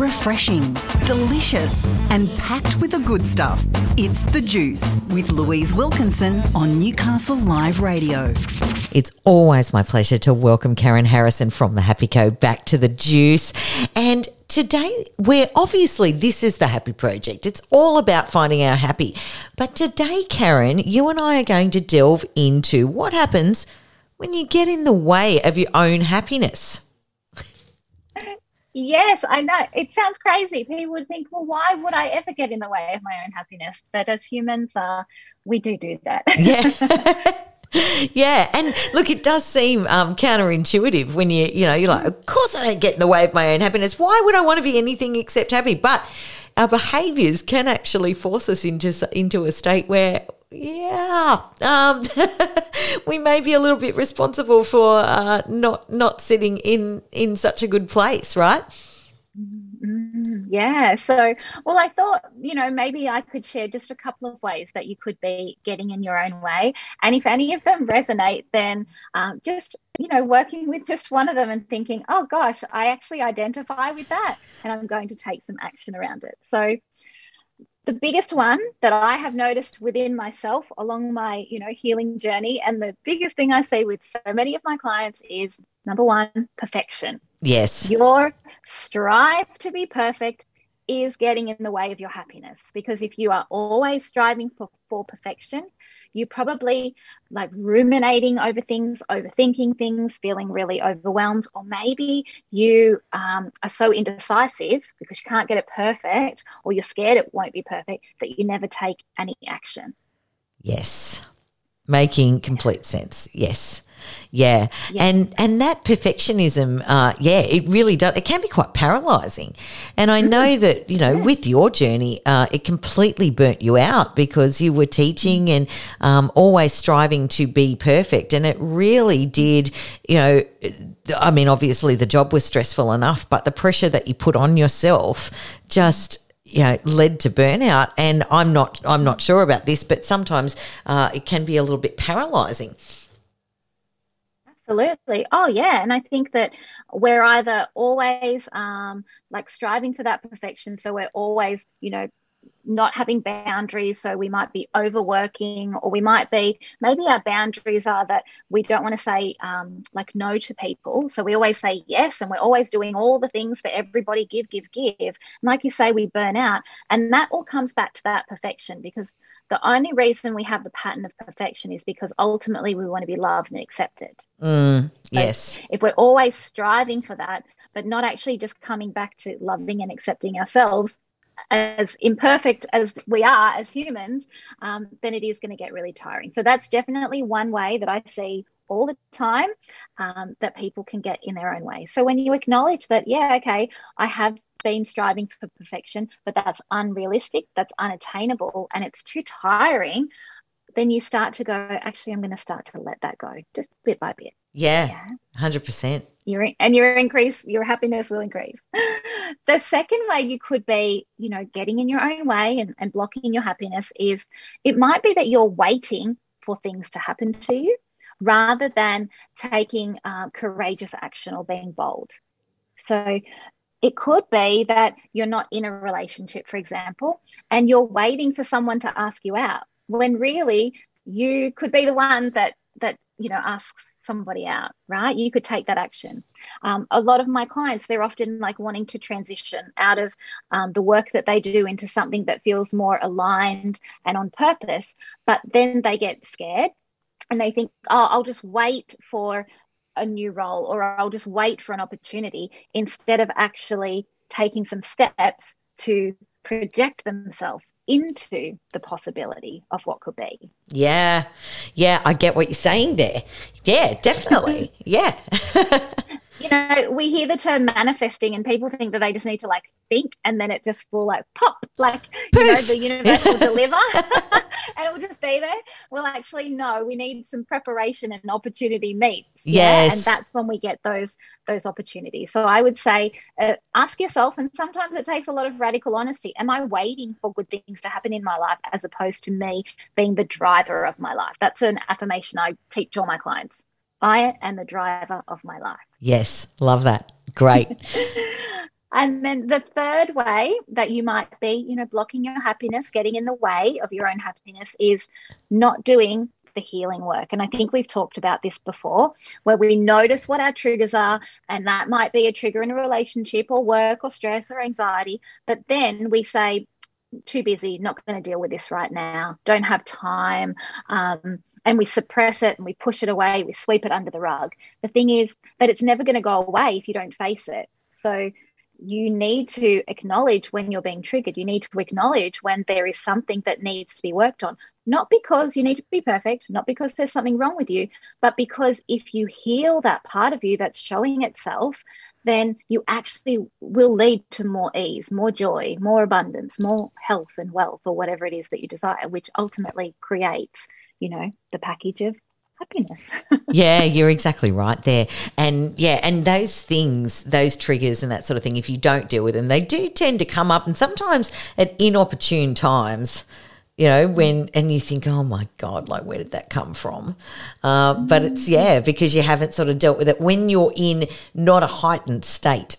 refreshing, delicious, and packed with the good stuff. It's The Juice with Louise Wilkinson on Newcastle Live Radio. It's always my pleasure to welcome Karen Harrison from the Happy Co back to The Juice. And today, we're obviously, this is the Happy Project. It's all about finding our happy. But today, Karen, you and I are going to delve into what happens when you get in the way of your own happiness. Yes, I know. It sounds crazy. People would think, well, why would I ever get in the way of my own happiness? But as humans, uh, we do do that. Yeah. yeah, and look, it does seem um, counterintuitive when you, you know, you're like, of course I don't get in the way of my own happiness. Why would I want to be anything except happy? But our behaviours can actually force us into into a state where yeah, um, we may be a little bit responsible for uh, not not sitting in in such a good place, right? Mm, yeah. So, well, I thought, you know, maybe I could share just a couple of ways that you could be getting in your own way. And if any of them resonate, then um, just, you know, working with just one of them and thinking, oh gosh, I actually identify with that and I'm going to take some action around it. So, the biggest one that I have noticed within myself along my, you know, healing journey, and the biggest thing I see with so many of my clients is number one, perfection. Yes. Your strive to be perfect is getting in the way of your happiness because if you are always striving for, for perfection, you probably like ruminating over things, overthinking things, feeling really overwhelmed, or maybe you um, are so indecisive because you can't get it perfect, or you're scared it won't be perfect that you never take any action. Yes. Making complete sense. Yes. Yeah. yeah. And and that perfectionism, uh, yeah, it really does. It can be quite paralyzing. And I know that, you know, with your journey, uh, it completely burnt you out because you were teaching and um, always striving to be perfect. And it really did, you know, I mean, obviously the job was stressful enough, but the pressure that you put on yourself just you know led to burnout and i'm not i'm not sure about this but sometimes uh, it can be a little bit paralyzing Absolutely. Oh, yeah. And I think that we're either always um, like striving for that perfection. So we're always, you know, not having boundaries. So we might be overworking, or we might be maybe our boundaries are that we don't want to say um, like no to people. So we always say yes, and we're always doing all the things that everybody give, give, give. And like you say, we burn out. And that all comes back to that perfection because the only reason we have the pattern of perfection is because ultimately we want to be loved and accepted. Mm, yes. So if we're always striving for that, but not actually just coming back to loving and accepting ourselves, as imperfect as we are as humans, um, then it is going to get really tiring. So that's definitely one way that I see all the time um, that people can get in their own way. So when you acknowledge that, yeah, okay, I have been striving for perfection, but that's unrealistic, that's unattainable, and it's too tiring, then you start to go, actually, I'm going to start to let that go just bit by bit. Yeah, yeah. 100% your and your increase your happiness will increase the second way you could be you know getting in your own way and, and blocking your happiness is it might be that you're waiting for things to happen to you rather than taking um, courageous action or being bold so it could be that you're not in a relationship for example and you're waiting for someone to ask you out when really you could be the one that that you know asks somebody out, right? You could take that action. Um, a lot of my clients, they're often like wanting to transition out of um, the work that they do into something that feels more aligned and on purpose, but then they get scared and they think, oh, I'll just wait for a new role or I'll just wait for an opportunity instead of actually taking some steps to project themselves into the possibility of what could be. Yeah. Yeah, I get what you're saying there. Yeah, definitely. yeah. you know, we hear the term manifesting and people think that they just need to like think and then it just will like pop, like, you know, the universe will deliver and it will just be there. Well, actually, no, we need some preparation and opportunity meets. Yes. Yeah? And that's when we get those, those opportunities. So I would say, uh, ask yourself, and sometimes it takes a lot of radical honesty. Am I waiting for good things to happen in my life as opposed to me being the driver of my life? That's an affirmation I teach all my clients. I am the driver of my life. Yes, love that. Great. And then the third way that you might be, you know, blocking your happiness, getting in the way of your own happiness is not doing the healing work. And I think we've talked about this before, where we notice what our triggers are, and that might be a trigger in a relationship or work or stress or anxiety. But then we say, too busy, not going to deal with this right now, don't have time. Um, and we suppress it and we push it away, we sweep it under the rug. The thing is that it's never going to go away if you don't face it. So you need to acknowledge when you're being triggered. You need to acknowledge when there is something that needs to be worked on, not because you need to be perfect, not because there's something wrong with you, but because if you heal that part of you that's showing itself, then you actually will lead to more ease, more joy, more abundance, more health and wealth, or whatever it is that you desire, which ultimately creates, you know, the package of happiness. yeah, you're exactly right there. And yeah, and those things, those triggers and that sort of thing, if you don't deal with them, they do tend to come up and sometimes at inopportune times. You know, when and you think, oh my God, like where did that come from? Uh, but it's yeah, because you haven't sort of dealt with it when you're in not a heightened state.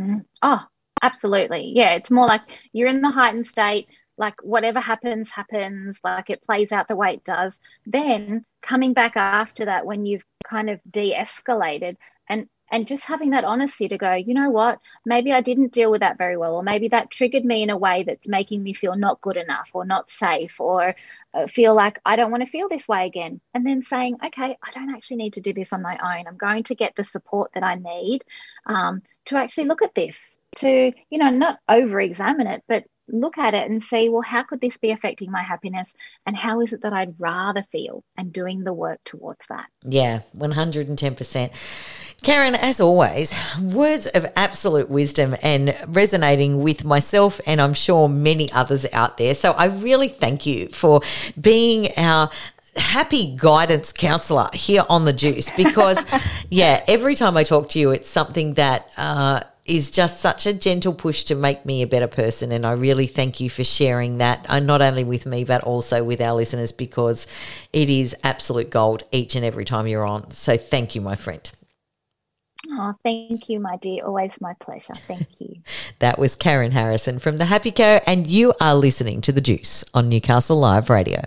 Mm. Oh, absolutely. Yeah, it's more like you're in the heightened state like whatever happens happens like it plays out the way it does then coming back after that when you've kind of de-escalated and and just having that honesty to go you know what? Maybe i didn't deal with that very well or maybe that triggered me in a way that's making me feel not good enough or not safe or uh, feel like i don't want to feel this way again. And then saying okay i don't actually need to do this on my own. I'm going to get the support that i need um, to actually look at this to you know not over examine it but look at it and see, well, how could this be affecting my happiness? And how is it that I'd rather feel and doing the work towards that? Yeah, 110%. Karen, as always, words of absolute wisdom and resonating with myself and I'm sure many others out there. So I really thank you for being our happy guidance counselor here on the juice because yeah every time i talk to you it's something that uh, is just such a gentle push to make me a better person. And I really thank you for sharing that, uh, not only with me, but also with our listeners, because it is absolute gold each and every time you're on. So thank you, my friend. Oh, thank you, my dear. Always my pleasure. Thank you. that was Karen Harrison from The Happy Co. And you are listening to The Juice on Newcastle Live Radio.